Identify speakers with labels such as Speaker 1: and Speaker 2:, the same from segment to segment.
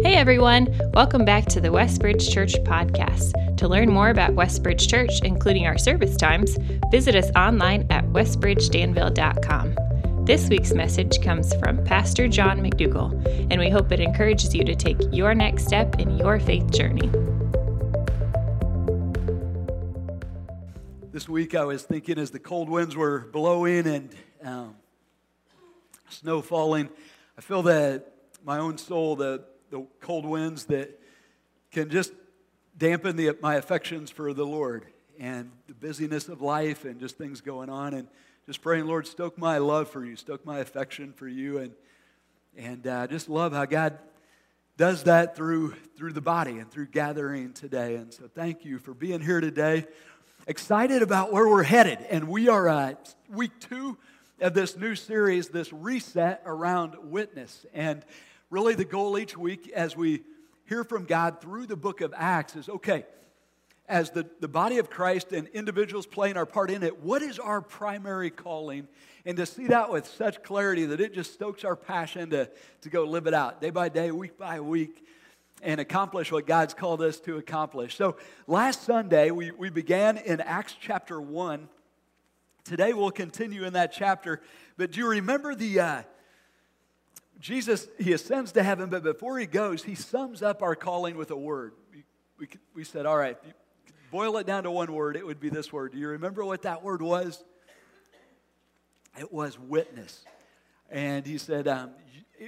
Speaker 1: Hey everyone, welcome back to the Westbridge Church podcast. To learn more about Westbridge Church, including our service times, visit us online at westbridgedanville.com. This week's message comes from Pastor John McDougall, and we hope it encourages you to take your next step in your faith journey.
Speaker 2: This week I was thinking as the cold winds were blowing and um, snow falling, I feel that my own soul, the the cold winds that can just dampen the, my affections for the Lord and the busyness of life and just things going on. And just praying, Lord, stoke my love for you, stoke my affection for you. And, and uh, just love how God does that through, through the body and through gathering today. And so thank you for being here today. Excited about where we're headed. And we are at week two of this new series, this reset around witness. And really the goal each week as we hear from God through the book of Acts is okay, as the, the body of Christ and individuals playing our part in it, what is our primary calling? And to see that with such clarity that it just stokes our passion to, to go live it out day by day, week by week, and accomplish what God's called us to accomplish. So last Sunday, we, we began in Acts chapter 1. Today, we'll continue in that chapter. But do you remember the. Uh, Jesus, he ascends to heaven, but before he goes, he sums up our calling with a word. We, we, we said, all right, boil it down to one word, it would be this word. Do you remember what that word was? It was witness. And he said, um,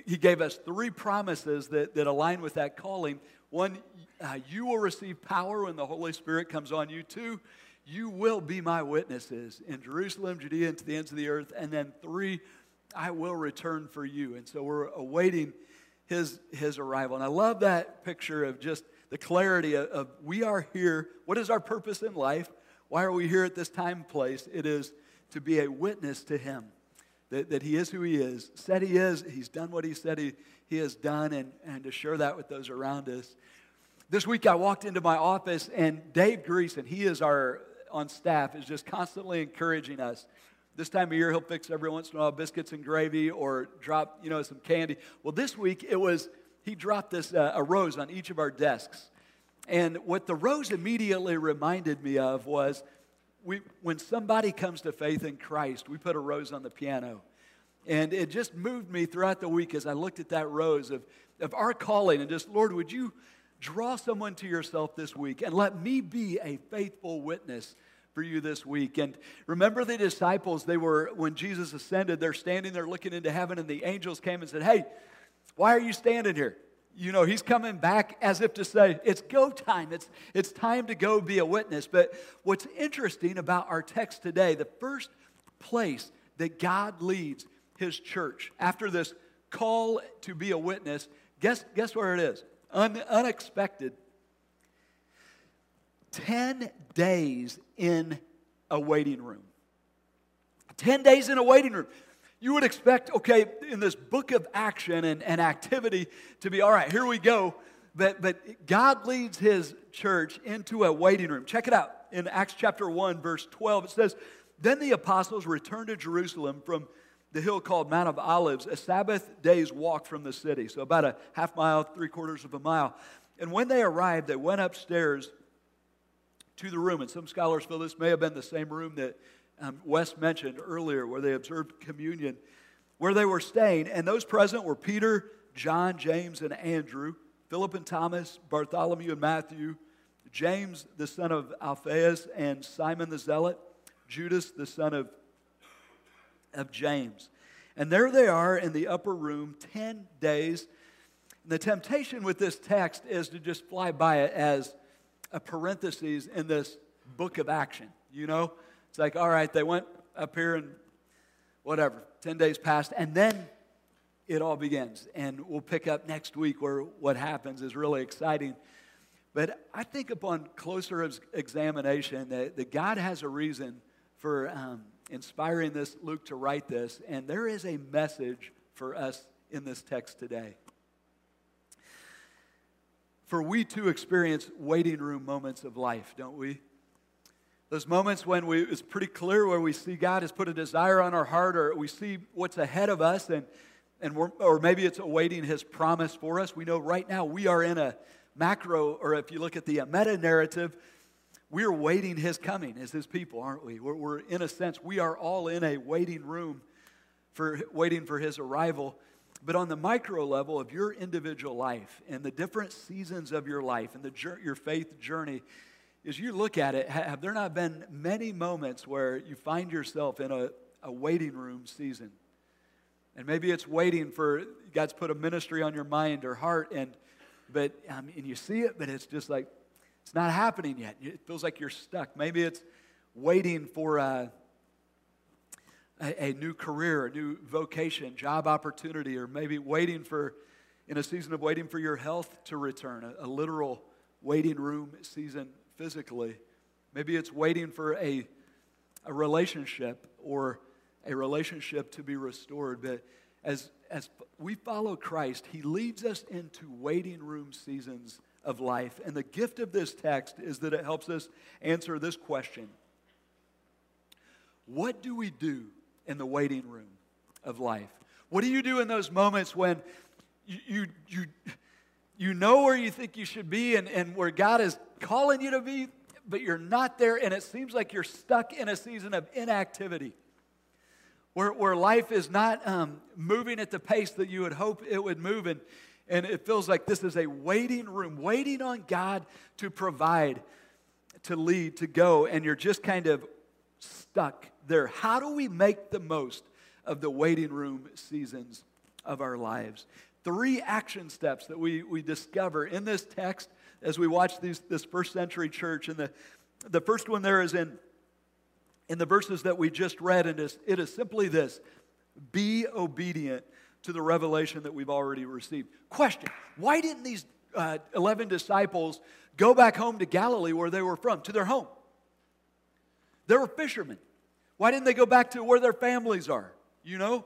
Speaker 2: he gave us three promises that, that align with that calling. One, uh, you will receive power when the Holy Spirit comes on you. Two, you will be my witnesses in Jerusalem, Judea, and to the ends of the earth. And then three, I will return for you. And so we're awaiting his, his arrival. And I love that picture of just the clarity of, of, we are here. What is our purpose in life? Why are we here at this time and place? It is to be a witness to him. That, that he is who he is, said he is, he's done what he said he, he has done, and, and to share that with those around us. This week I walked into my office and Dave Greason, he is our on staff, is just constantly encouraging us this time of year, he'll fix every once in a while biscuits and gravy or drop, you know, some candy. Well, this week it was he dropped this uh, a rose on each of our desks, and what the rose immediately reminded me of was we when somebody comes to faith in Christ, we put a rose on the piano, and it just moved me throughout the week as I looked at that rose of of our calling and just Lord, would you draw someone to yourself this week and let me be a faithful witness for you this week. And remember the disciples, they were, when Jesus ascended, they're standing there looking into heaven, and the angels came and said, Hey, why are you standing here? You know, he's coming back as if to say, It's go time. It's, it's time to go be a witness. But what's interesting about our text today, the first place that God leads his church after this call to be a witness, guess, guess where it is? Un, unexpected 10 days in a waiting room. 10 days in a waiting room. You would expect, okay, in this book of action and, and activity to be, all right, here we go. But, but God leads his church into a waiting room. Check it out. In Acts chapter 1, verse 12, it says, Then the apostles returned to Jerusalem from the hill called Mount of Olives, a Sabbath day's walk from the city. So about a half mile, three quarters of a mile. And when they arrived, they went upstairs to the room. And some scholars feel this may have been the same room that um, Wes mentioned earlier, where they observed communion, where they were staying. And those present were Peter, John, James, and Andrew, Philip and Thomas, Bartholomew and Matthew, James, the son of Alphaeus, and Simon the Zealot, Judas, the son of, of James. And there they are in the upper room, 10 days. And the temptation with this text is to just fly by it as a parenthesis in this book of action. You know, it's like, all right, they went up here and whatever, 10 days passed, and then it all begins. And we'll pick up next week where what happens is really exciting. But I think upon closer examination that, that God has a reason for um, inspiring this Luke to write this, and there is a message for us in this text today for we too experience waiting room moments of life, don't we? Those moments when we, it's pretty clear where we see God has put a desire on our heart or we see what's ahead of us and and or maybe it's awaiting his promise for us. We know right now we are in a macro, or if you look at the meta narrative, we're waiting his coming as his people, aren't we? We're, we're, in a sense, we are all in a waiting room for waiting for his arrival. But on the micro level of your individual life and the different seasons of your life and the, your faith journey, as you look at it, have there not been many moments where you find yourself in a, a waiting room season? And maybe it's waiting for God's put a ministry on your mind or heart, and but um, and you see it, but it's just like it's not happening yet. It feels like you're stuck. Maybe it's waiting for a, a, a new career, a new vocation, job opportunity, or maybe waiting for in a season of waiting for your health to return, a, a literal waiting room season physically. Maybe it's waiting for a, a relationship or a relationship to be restored. But as, as we follow Christ, He leads us into waiting room seasons of life. And the gift of this text is that it helps us answer this question What do we do in the waiting room of life? What do you do in those moments when you, you, you, know where you think you should be and, and where God is calling you to be, but you're not there, and it seems like you're stuck in a season of inactivity? Where, where life is not um, moving at the pace that you would hope it would move. And, and it feels like this is a waiting room, waiting on God to provide, to lead, to go, and you're just kind of stuck there. How do we make the most of the waiting room seasons of our lives? Three action steps that we, we discover in this text as we watch these, this first century church. And the, the first one there is in, in the verses that we just read, and it is simply this be obedient to the revelation that we've already received. Question Why didn't these uh, 11 disciples go back home to Galilee where they were from, to their home? They were fishermen. Why didn't they go back to where their families are? You know?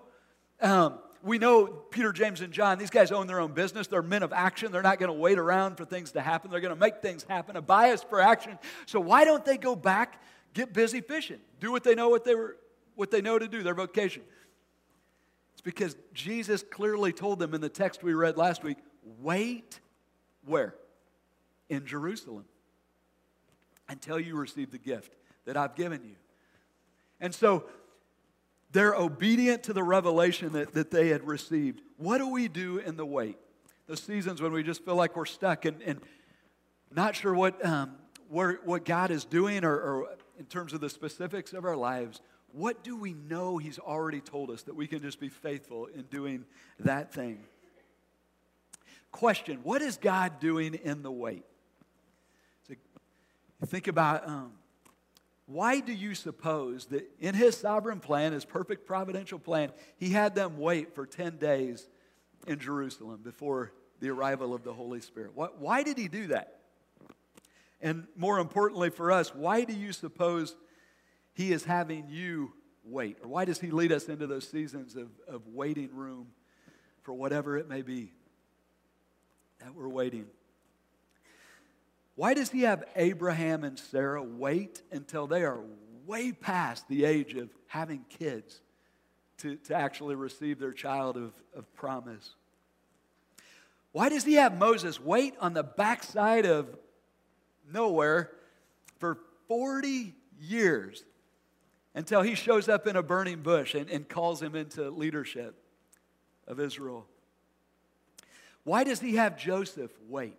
Speaker 2: Um, we know Peter, James, and John, these guys own their own business. They're men of action. They're not going to wait around for things to happen. They're going to make things happen, a bias for action. So why don't they go back, get busy fishing, do what they know what they were what they know to do, their vocation It's because Jesus clearly told them in the text we read last week wait where? In Jerusalem until you receive the gift that I've given you. And so they're obedient to the revelation that, that they had received. What do we do in the wait? The seasons when we just feel like we're stuck and, and not sure what, um, where, what God is doing or, or in terms of the specifics of our lives what do we know He's already told us that we can just be faithful in doing that thing? Question What is God doing in the wait? So think about um, why do you suppose that in His sovereign plan, His perfect providential plan, He had them wait for 10 days in Jerusalem before the arrival of the Holy Spirit? What, why did He do that? And more importantly for us, why do you suppose he is having you wait? Or why does He lead us into those seasons of, of waiting room for whatever it may be that we're waiting? Why does He have Abraham and Sarah wait until they are way past the age of having kids to, to actually receive their child of, of promise? Why does he have Moses wait on the backside of nowhere for 40 years until he shows up in a burning bush and, and calls him into leadership of Israel. Why does he have Joseph wait?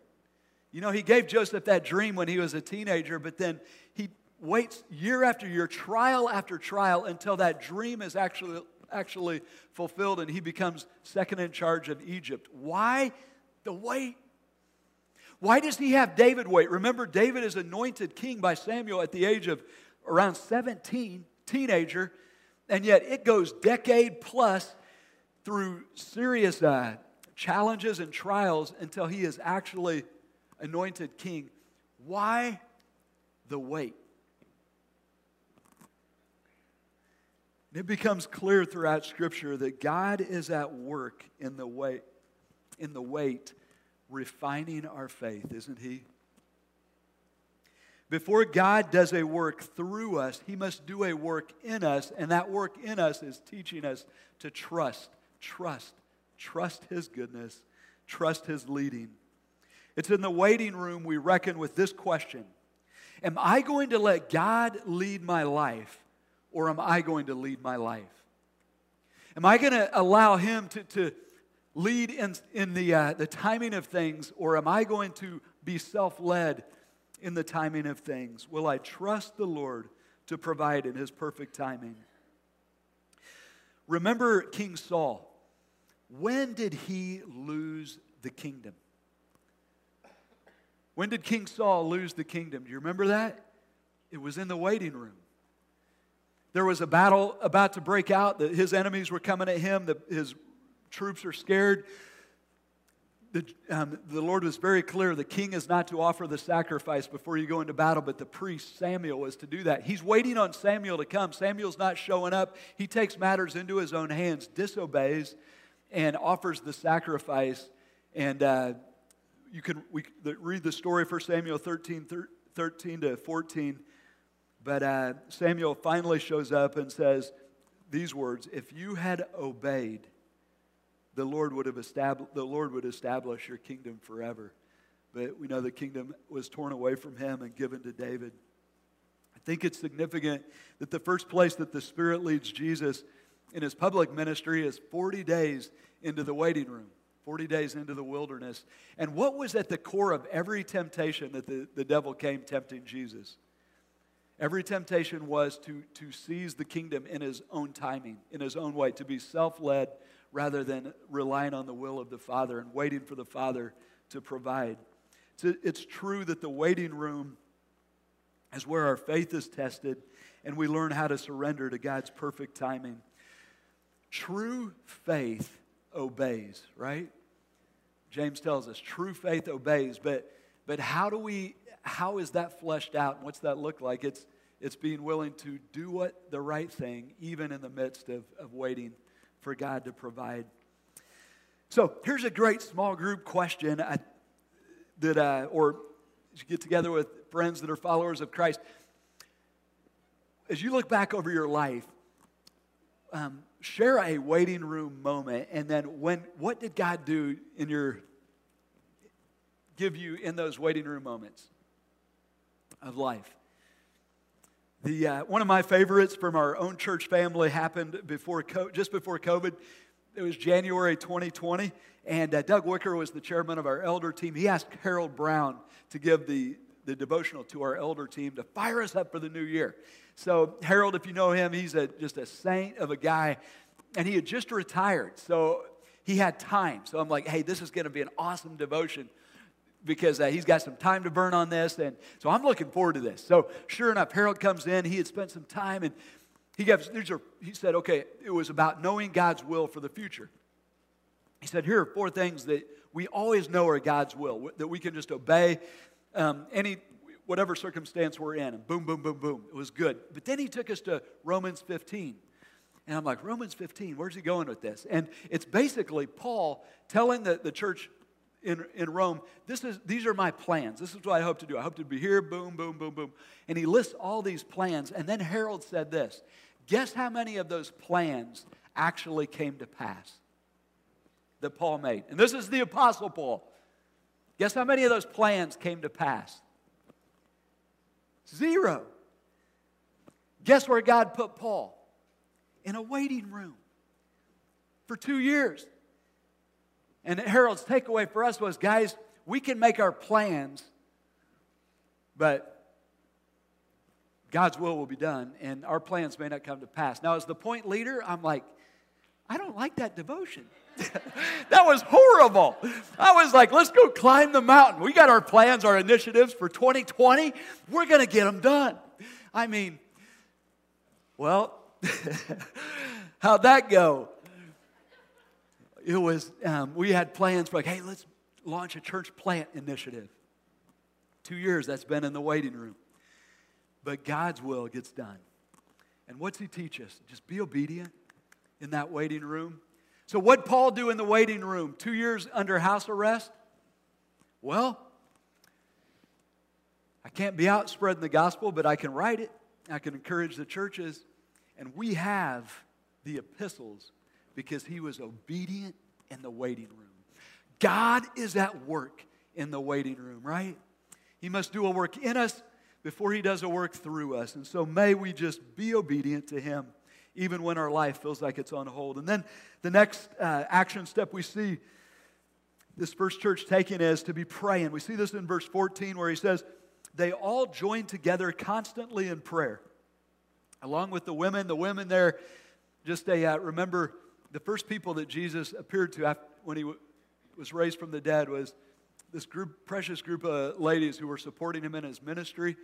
Speaker 2: You know, he gave Joseph that dream when he was a teenager, but then he waits year after year, trial after trial, until that dream is actually, actually fulfilled and he becomes second in charge of Egypt. Why the wait? Why does he have David wait? Remember, David is anointed king by Samuel at the age of around 17 teenager, and yet it goes decade plus through serious uh, challenges and trials until he is actually anointed king. Why the wait? it becomes clear throughout Scripture that God is at work in the wait, in the wait, refining our faith, isn't He? Before God does a work through us, He must do a work in us, and that work in us is teaching us to trust, trust trust His goodness, trust His leading. It's in the waiting room we reckon with this question Am I going to let God lead my life, or am I going to lead my life? Am I going to allow Him to, to lead in, in the, uh, the timing of things, or am I going to be self led in the timing of things? Will I trust the Lord to provide in His perfect timing? Remember King Saul. When did he lose the kingdom? When did King Saul lose the kingdom? Do you remember that? It was in the waiting room. There was a battle about to break out. His enemies were coming at him. his troops are scared. The, um, the Lord was very clear the king is not to offer the sacrifice before you go into battle, but the priest Samuel was to do that. He's waiting on Samuel to come. Samuel's not showing up. He takes matters into his own hands, disobeys, and offers the sacrifice. And uh, you can we, read the story for Samuel 13, 13 to 14. But uh, Samuel finally shows up and says these words If you had obeyed, the Lord would have established, the Lord would establish your kingdom forever. But we know the kingdom was torn away from him and given to David. I think it's significant that the first place that the Spirit leads Jesus in his public ministry is 40 days into the waiting room, 40 days into the wilderness. And what was at the core of every temptation that the, the devil came tempting Jesus? Every temptation was to, to seize the kingdom in his own timing, in his own way, to be self led rather than relying on the will of the Father and waiting for the Father to provide. It's, it's true that the waiting room is where our faith is tested and we learn how to surrender to God's perfect timing. True faith obeys, right? James tells us true faith obeys, but, but how do we, how is that fleshed out? What's that look like? It's, it's being willing to do what the right thing, even in the midst of, of waiting for God to provide. So here's a great small group question I, that, I, or you get together with friends that are followers of Christ. As you look back over your life, um, share a waiting room moment, and then when what did God do in your give you in those waiting room moments of life? The, uh, one of my favorites from our own church family happened before just before COVID. It was January 2020, and uh, Doug Wicker was the chairman of our elder team. He asked Harold Brown to give the, the devotional to our elder team to fire us up for the new year. So, Harold, if you know him, he's a, just a saint of a guy, and he had just retired. So, he had time. So, I'm like, hey, this is going to be an awesome devotion because uh, he's got some time to burn on this. And so I'm looking forward to this. So sure enough, Harold comes in. He had spent some time and he, gives, are, he said, okay, it was about knowing God's will for the future. He said, here are four things that we always know are God's will, that we can just obey um, any, whatever circumstance we're in. And boom, boom, boom, boom. It was good. But then he took us to Romans 15. And I'm like, Romans 15, where's he going with this? And it's basically Paul telling the, the church in, in Rome, this is, these are my plans. This is what I hope to do. I hope to be here, boom, boom, boom, boom. And he lists all these plans. And then Harold said this Guess how many of those plans actually came to pass that Paul made? And this is the Apostle Paul. Guess how many of those plans came to pass? Zero. Guess where God put Paul? In a waiting room for two years. And Harold's takeaway for us was guys, we can make our plans, but God's will will be done, and our plans may not come to pass. Now, as the point leader, I'm like, I don't like that devotion. that was horrible. I was like, let's go climb the mountain. We got our plans, our initiatives for 2020. We're going to get them done. I mean, well, how'd that go? it was, um, we had plans for like, hey, let's launch a church plant initiative. Two years that's been in the waiting room. But God's will gets done. And what's he teach us? Just be obedient in that waiting room. So, what Paul do in the waiting room? Two years under house arrest? Well, I can't be out spreading the gospel, but I can write it. I can encourage the churches. And we have the epistles because he was obedient in the waiting room. God is at work in the waiting room, right? He must do a work in us before he does a work through us. And so may we just be obedient to him even when our life feels like it's on hold. And then the next uh, action step we see this first church taking is to be praying. We see this in verse 14 where he says, They all joined together constantly in prayer. Along with the women, the women there, just a, uh, remember the first people that Jesus appeared to after, when he w- was raised from the dead was this group, precious group of ladies who were supporting him in his ministry.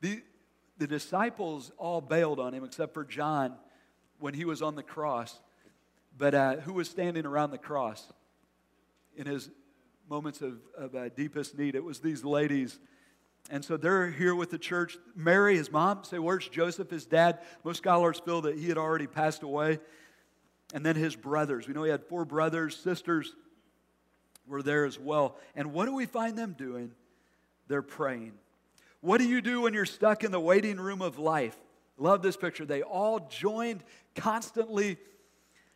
Speaker 2: The, the disciples all bailed on him except for John when he was on the cross. But uh, who was standing around the cross in his moments of, of uh, deepest need? It was these ladies. And so they're here with the church. Mary, his mom, say, Where's Joseph, his dad? Most scholars feel that he had already passed away. And then his brothers. We know he had four brothers, sisters were there as well. And what do we find them doing? They're praying. What do you do when you're stuck in the waiting room of life? Love this picture. They all joined constantly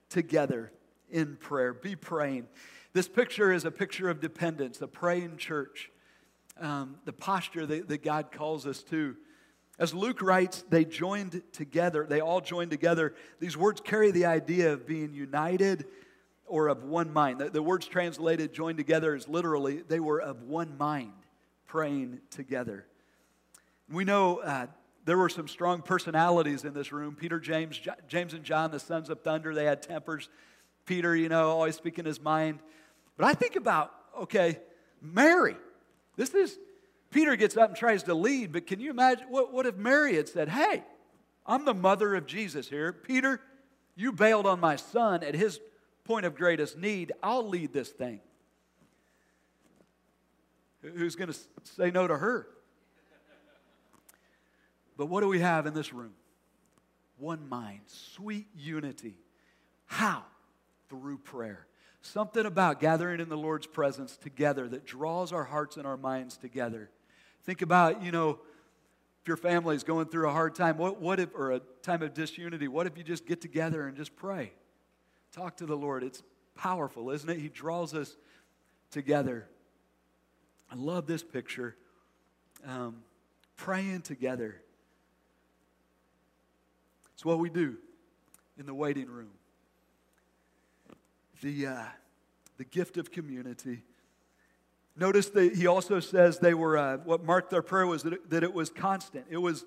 Speaker 2: together in prayer. Be praying. This picture is a picture of dependence, a praying church, um, the posture that, that God calls us to. As Luke writes, they joined together. They all joined together. These words carry the idea of being united or of one mind. The, the words translated joined together is literally they were of one mind, praying together. We know uh, there were some strong personalities in this room. Peter, James, J- James and John, the sons of thunder, they had tempers. Peter, you know, always speaking his mind. But I think about, okay, Mary. This is, Peter gets up and tries to lead, but can you imagine, what, what if Mary had said, hey, I'm the mother of Jesus here. Peter, you bailed on my son at his point of greatest need, I'll lead this thing. Who's going to say no to her? But what do we have in this room? One mind, sweet unity. How? Through prayer. Something about gathering in the Lord's presence together that draws our hearts and our minds together. Think about, you know, if your family is going through a hard time, what, what if, or a time of disunity, what if you just get together and just pray? Talk to the Lord. It's powerful, isn't it? He draws us together. I love this picture. Um, praying together. It's what we do in the waiting room. The, uh, the gift of community. Notice that he also says they were, uh, what marked their prayer was that it, that it was constant. It was,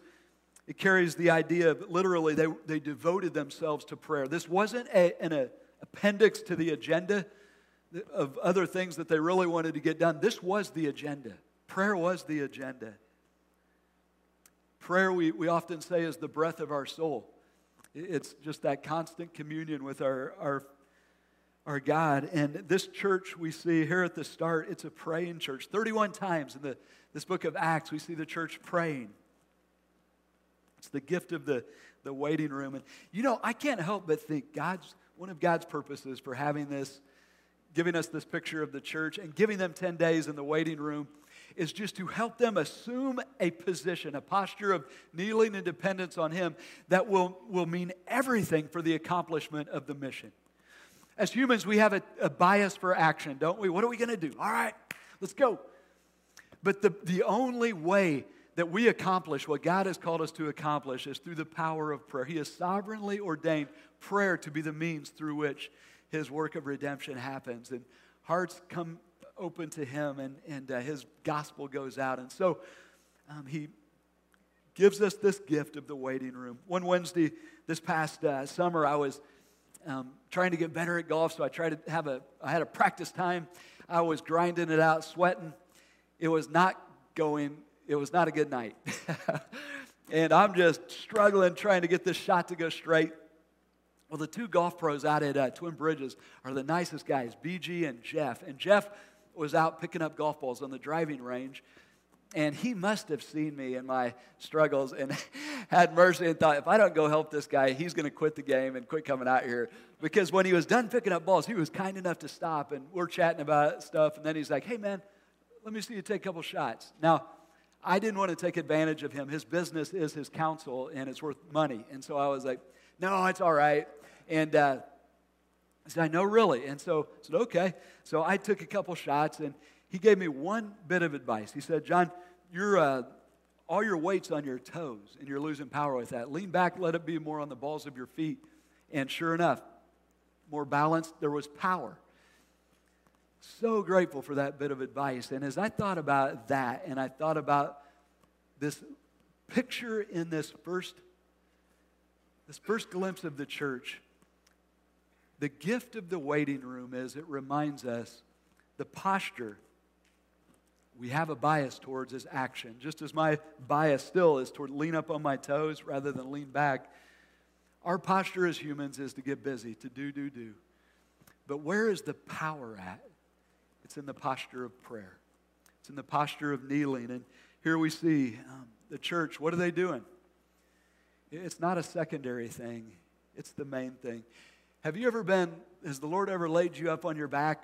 Speaker 2: it carries the idea of literally they, they devoted themselves to prayer. This wasn't a, an a appendix to the agenda of other things that they really wanted to get done. This was the agenda. Prayer was the agenda. Prayer, we, we often say, is the breath of our soul. It's just that constant communion with our, our, our God. And this church we see here at the start, it's a praying church. 31 times in the, this book of Acts, we see the church praying. It's the gift of the, the waiting room. And you know, I can't help but think God's one of God's purposes for having this, giving us this picture of the church and giving them 10 days in the waiting room is just to help them assume a position, a posture of kneeling and dependence on Him that will, will mean everything for the accomplishment of the mission. As humans, we have a, a bias for action, don't we? What are we going to do? All right, let's go. But the, the only way that we accomplish what God has called us to accomplish is through the power of prayer. He has sovereignly ordained prayer to be the means through which His work of redemption happens. And hearts come open to Him, and, and uh, His gospel goes out. And so um, He gives us this gift of the waiting room. One Wednesday this past uh, summer, I was um, trying to get better at golf, so I tried to have a, I had a practice time. I was grinding it out, sweating. It was not going it was not a good night. and I'm just struggling trying to get this shot to go straight. Well, the two golf pros out at uh, Twin Bridges are the nicest guys, BG and Jeff. And Jeff was out picking up golf balls on the driving range. And he must have seen me in my struggles and had mercy and thought, if I don't go help this guy, he's going to quit the game and quit coming out here. Because when he was done picking up balls, he was kind enough to stop and we're chatting about stuff. And then he's like, hey, man, let me see you take a couple shots. Now, I didn't want to take advantage of him. His business is his counsel, and it's worth money. And so I was like, no, it's all right. And uh, I said, I know, really. And so I said, okay. So I took a couple shots, and he gave me one bit of advice. He said, John, you're, uh, all your weight's on your toes, and you're losing power with that. Lean back, let it be more on the balls of your feet. And sure enough, more balanced, there was power. So grateful for that bit of advice. And as I thought about that, and I thought about this picture in this first, this first glimpse of the church, the gift of the waiting room is it reminds us the posture we have a bias towards is action. Just as my bias still is toward lean up on my toes rather than lean back, our posture as humans is to get busy, to do, do, do. But where is the power at? It's in the posture of prayer, it's in the posture of kneeling. And here we see um, the church, what are they doing? It's not a secondary thing, it's the main thing. Have you ever been, has the Lord ever laid you up on your back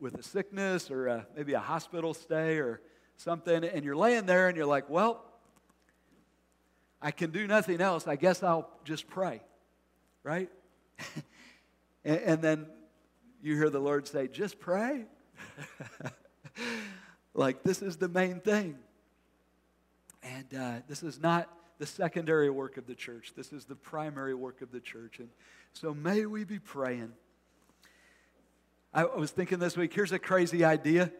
Speaker 2: with a sickness or a, maybe a hospital stay or something, and you're laying there and you're like, well, I can do nothing else. I guess I'll just pray, right? and, and, then you hear the Lord say, just pray. like, this is the main thing. And uh, this is not the secondary work of the church, this is the primary work of the church. And so may we be praying. I was thinking this week, here's a crazy idea.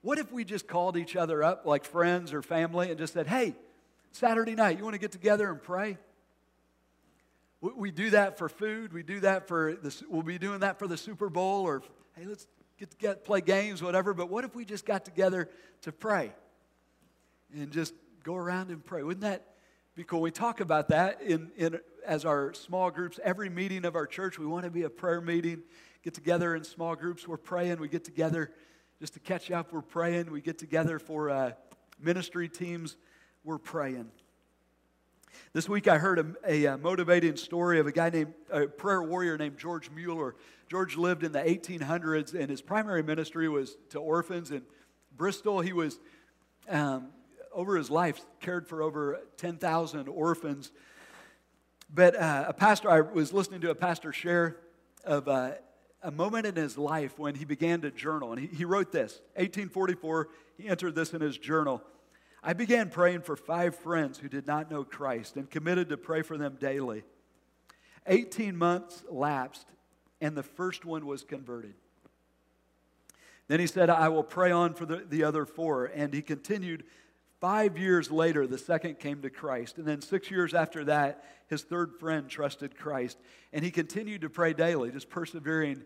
Speaker 2: What if we just called each other up, like friends or family, and just said, hey, Saturday night, you want to get together and pray? We do that for food. We do that for this. We'll be doing that for the Super Bowl, or hey, let's get to get, play games, whatever. But what if we just got together to pray and just go around and pray? Wouldn't that be cool? We talk about that in, in as our small groups. Every meeting of our church, we want to be a prayer meeting get together in small groups, we're praying. We get together just to catch up, we're praying. We get together for uh, ministry teams, we're praying. This week I heard a, a, a, motivating story of a guy named, a prayer warrior named George Mueller. George lived in the 1800s, and his primary ministry was to orphans in Bristol. He was, um, over his life, cared for over 10,000 orphans. But uh, a pastor, I was listening to a pastor share of uh, a moment in his life when he began to journal. And he, he wrote this 1844, he entered this in his journal. I began praying for five friends who did not know Christ and committed to pray for them daily. 18 months lapsed, and the first one was converted. Then he said, I will pray on for the, the other four. And he continued Five years later, the second came to Christ. And then six years after that, his third friend trusted Christ. And he continued to pray daily, just persevering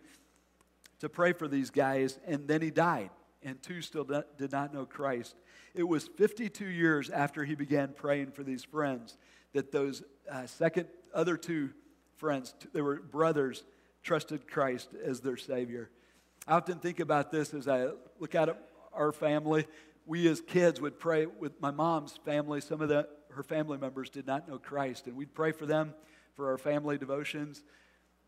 Speaker 2: to pray for these guys. And then he died, and two still did not know Christ. It was 52 years after he began praying for these friends that those uh, second, other two friends, they were brothers, trusted Christ as their Savior. I often think about this as I look at our family we as kids would pray with my mom's family. Some of the, her family members did not know Christ, and we'd pray for them for our family devotions.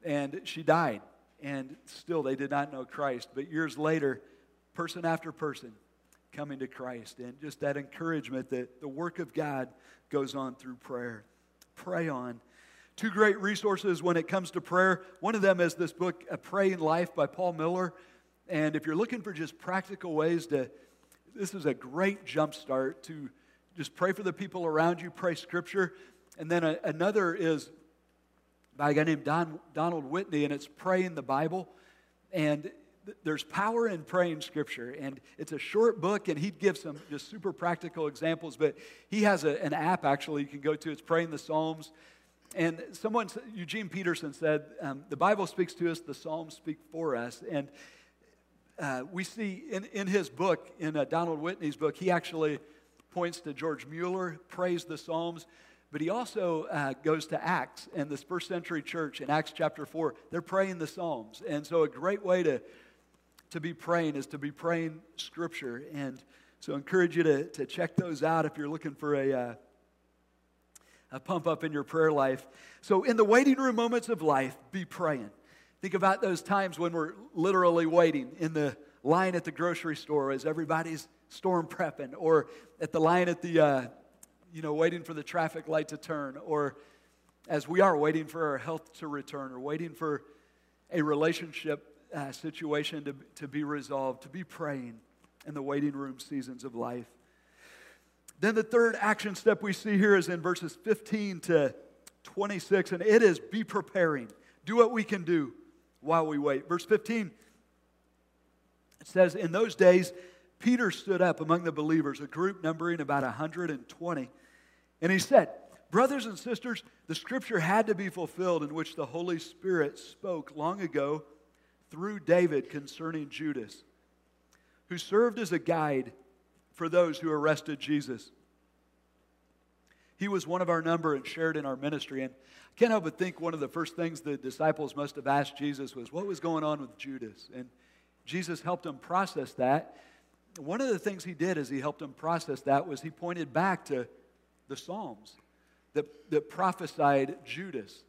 Speaker 2: And she died, and still they did not know Christ. But years later, person after person coming to Christ, and just that encouragement that the work of God goes on through prayer. Pray on. Two great resources when it comes to prayer. One of them is this book, A Praying Life by Paul Miller. And if you're looking for just practical ways to this is a great jump start to just pray for the people around you, pray scripture. And then a, another is by a guy named Don, Donald Whitney, and it's praying the Bible. And th- there's power in praying scripture. And it's a short book, and he'd give some just super practical examples. But he has a, an app actually you can go to. It's Praying the Psalms. And someone, Eugene Peterson said, um, the Bible speaks to us, the Psalms speak for us. And uh, we see in, in his book, in uh, Donald Whitney's book, he actually points to George Mueller, prays the Psalms, but he also uh, goes to Acts and this first century church in Acts chapter 4. They're praying the Psalms. And so, a great way to, to be praying is to be praying Scripture. And so, I encourage you to, to check those out if you're looking for a, uh, a pump up in your prayer life. So, in the waiting room moments of life, be praying. Think about those times when we're literally waiting in the line at the grocery store as everybody's storm prepping, or at the line at the, uh, you know, waiting for the traffic light to turn, or as we are waiting for our health to return, or waiting for a relationship uh, situation to, to be resolved, to be praying in the waiting room seasons of life. Then the third action step we see here is in verses 15 to 26, and it is be preparing. Do what we can do while we wait. Verse 15 it says, In those days, Peter stood up among the believers, a group numbering about 120, and he said, Brothers and sisters, the scripture had to be fulfilled in which the Holy Spirit spoke long ago through David concerning Judas, who served as a guide for those who arrested Jesus. He was one of our number and shared in our ministry. And I can't help but think one of the first things the disciples must have asked Jesus was, What was going on with Judas? And Jesus helped them process that. One of the things he did as he helped them process that was he pointed back to the Psalms that, that prophesied Judas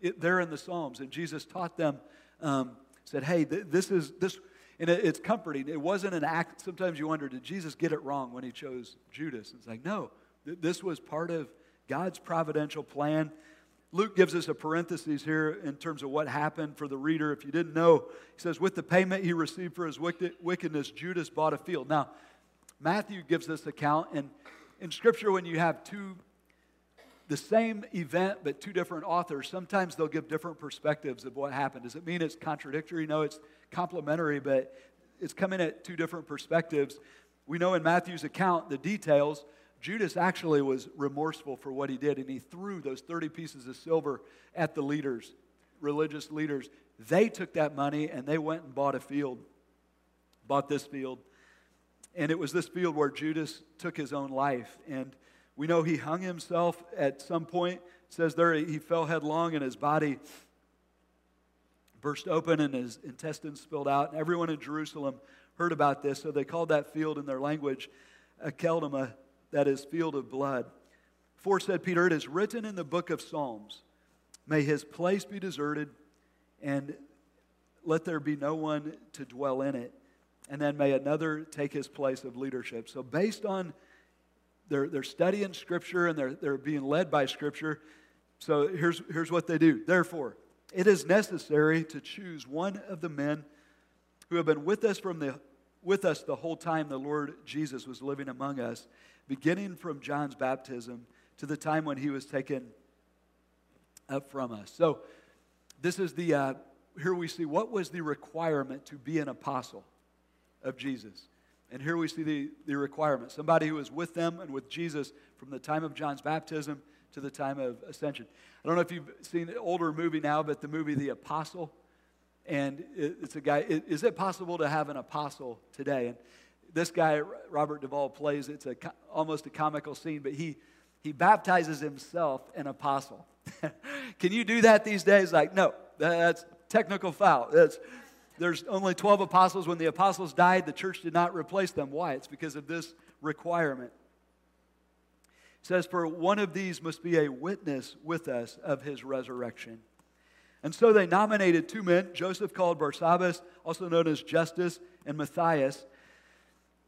Speaker 2: it, there in the Psalms. And Jesus taught them, um, said, hey, th- this is, this, and it's comforting. It wasn't an act. Sometimes you wonder, did Jesus get it wrong when he chose Judas? And it's like, no, this was part of God's providential plan. Luke gives us a parenthesis here in terms of what happened for the reader. If you didn't know, he says, with the payment he received for his wickedness, Judas bought a field. Now, Matthew gives this account, and in Scripture, when you have two the same event but two different authors, sometimes they'll give different perspectives of what happened. Does it mean it's contradictory? No, it's complementary, but it's coming at two different perspectives. We know in Matthew's account the details. Judas actually was remorseful for what he did, and he threw those 30 pieces of silver at the leaders, religious leaders. They took that money and they went and bought a field, bought this field. And it was this field where Judas took his own life. And we know he hung himself at some point. It says there he fell headlong and his body burst open and his intestines spilled out. And everyone in Jerusalem heard about this, so they called that field in their language Akeldama, that is, field of blood. For said Peter, it is written in the book of Psalms, May his place be deserted, and let there be no one to dwell in it. And then may another take his place of leadership. So, based on they're, they're studying Scripture and they're, they're being led by Scripture. So here's, here's what they do. Therefore, it is necessary to choose one of the men who have been with us from the with us the whole time the Lord Jesus was living among us, beginning from John's baptism to the time when he was taken up from us. So, this is the uh, here we see what was the requirement to be an apostle of Jesus. And here we see the, the requirement somebody who was with them and with Jesus from the time of John's baptism to the time of ascension. I don't know if you've seen an older movie now, but the movie The Apostle. And it, it's a guy, is it possible to have an apostle today? And this guy, Robert Duvall, plays, it's a, almost a comical scene, but he, he baptizes himself an apostle. Can you do that these days? Like, no, that's technical foul. That's, there's only 12 apostles. When the apostles died, the church did not replace them. Why? It's because of this requirement. It says, For one of these must be a witness with us of his resurrection. And so they nominated two men, Joseph called Barsabbas, also known as Justus, and Matthias.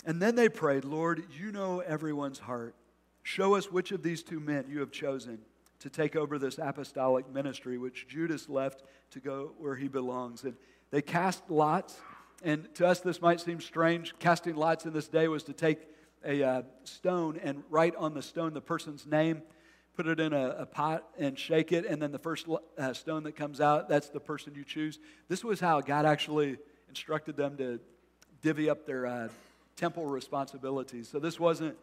Speaker 2: And then they prayed, Lord, you know everyone's heart. Show us which of these two men you have chosen to take over this apostolic ministry, which Judas left to go where he belongs. And they cast lots, and to us this might seem strange. Casting lots in this day was to take a uh, stone and write on the stone the person's name, put it in a, a pot and shake it, and then the first uh, stone that comes out, that's the person you choose. This was how God actually instructed them to divvy up their uh, temple responsibilities. So this wasn't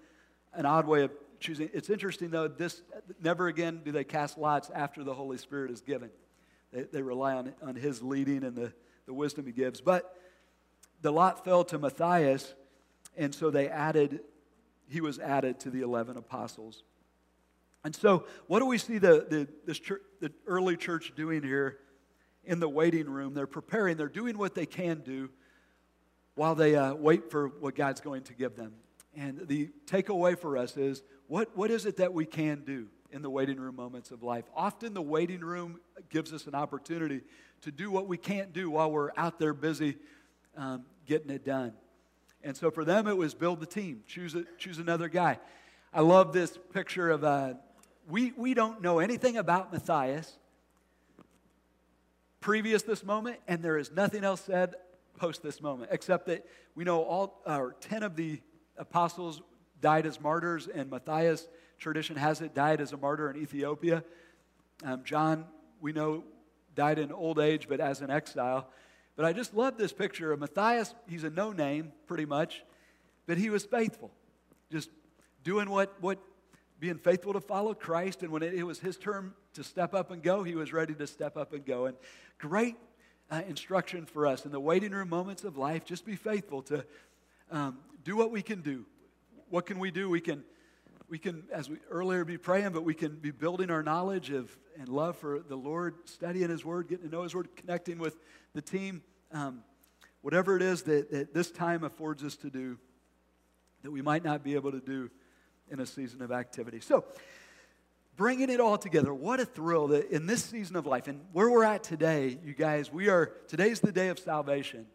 Speaker 2: an odd way of choosing. It's interesting though, this never again do they cast lots after the Holy Spirit is given. They, they rely on, on his leading and the the wisdom he gives. But the lot fell to Matthias, and so they added, he was added to the 11 apostles. And so, what do we see the, the, this church, the early church doing here in the waiting room? They're preparing, they're doing what they can do while they uh, wait for what God's going to give them. And the takeaway for us is what, what is it that we can do in the waiting room moments of life? Often the waiting room gives us an opportunity to do what we can't do while we're out there busy um, getting it done. And so for them, it was build the team, choose, a, choose another guy. I love this picture of uh, we, we don't know anything about Matthias. previous this moment, and there is nothing else said post this moment, except that we know all uh, 10 of the apostles died as martyrs, and Matthias, tradition has it, died as a martyr in Ethiopia. Um, John, we know, died in old age, but as an exile. But I just love this picture of Matthias. He's a no name, pretty much, but he was faithful, just doing what, what being faithful to follow Christ. And when it, it was his turn to step up and go, he was ready to step up and go. And great uh, instruction for us in the waiting room moments of life. Just be faithful to um, do what we can do. What can we do? We can, we can, as we earlier, be praying, but we can be building our knowledge of and love for the Lord, studying His Word, getting to know His Word, connecting with the team. Um, whatever it is that, that this time affords us to do that we might not be able to do in a season of activity. So, bringing it all together, what a thrill that in this season of life and where we're at today, you guys, we are, today's the day of salvation.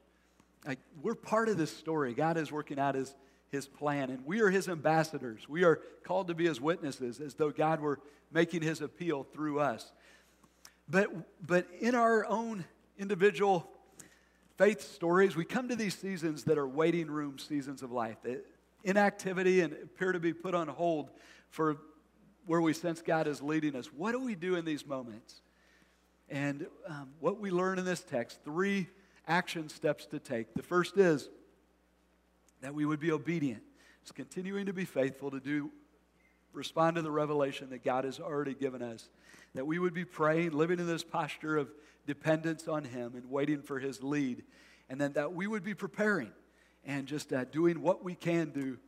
Speaker 2: Like, we're part of this story. God is working out his, his plan, and we are his ambassadors. We are called to be his witnesses as though God were making his appeal through us. But, but in our own individual faith stories, we come to these seasons that are waiting room seasons of life, that inactivity and appear to be put on hold for where we sense God is leading us. What do we do in these moments? And um, what we learn in this text three action steps to take. The first is that we would be obedient. It's continuing to be faithful to do respond to the revelation that God has already given us. That we would be praying, living in this posture of dependence on Him and waiting for His lead. And then that we would be preparing and just uh, doing what we can do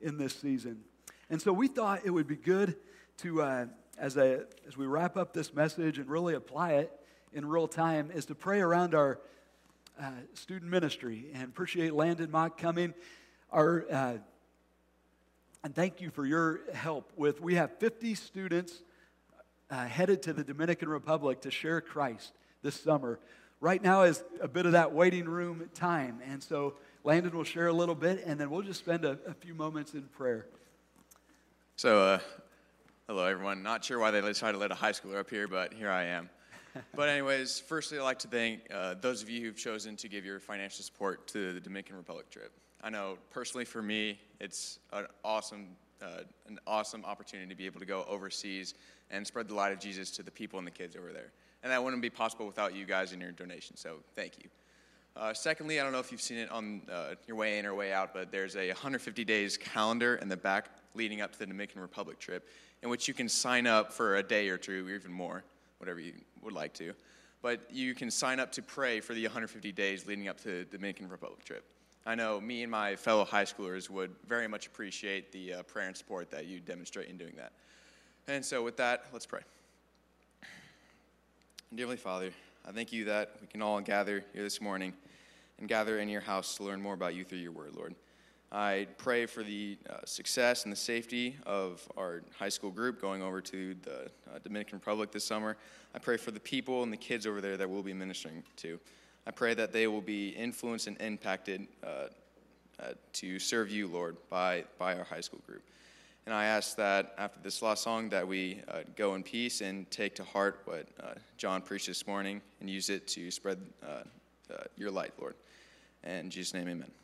Speaker 2: in this season. And so we thought it would be good to, uh, as, a, as we wrap up this message and really apply it in real time, is to pray around our uh, student ministry and appreciate Landon Mock coming. Our, uh, and thank you for your help with, we have 50 students uh, headed to the Dominican Republic to share Christ this summer. Right now is a bit of that waiting room time. And so Landon will share a little bit, and then we'll just spend a, a few moments in prayer.
Speaker 3: So, uh, hello everyone. Not sure why they decided to let a high schooler up here, but here I am. but anyways, firstly, I'd like to thank uh, those of you who've chosen to give your financial support to the Dominican Republic trip. I know personally for me, it's an awesome, uh, an awesome opportunity to be able to go overseas and spread the light of Jesus to the people and the kids over there. And that wouldn't be possible without you guys and your donation. So thank you. Uh, secondly, I don't know if you've seen it on uh, your way in or way out, but there's a 150 days calendar in the back leading up to the Dominican Republic trip, in which you can sign up for a day or two, or even more, whatever you would like to. But you can sign up to pray for the 150 days leading up to the Dominican Republic trip. I know me and my fellow high schoolers would very much appreciate the uh, prayer and support that you demonstrate in doing that. And so, with that, let's pray. Dearly Father, I thank you that we can all gather here this morning and gather in your house to learn more about you through your word, Lord. I pray for the uh, success and the safety of our high school group going over to the uh, Dominican Republic this summer. I pray for the people and the kids over there that we'll be ministering to. I pray that they will be influenced and impacted uh, uh to serve you, Lord, by, by our high school group. And I ask that after this last song that we uh, go in peace and take to heart what uh, John preached this morning and use it to spread your light, Lord. And in Jesus' name, amen.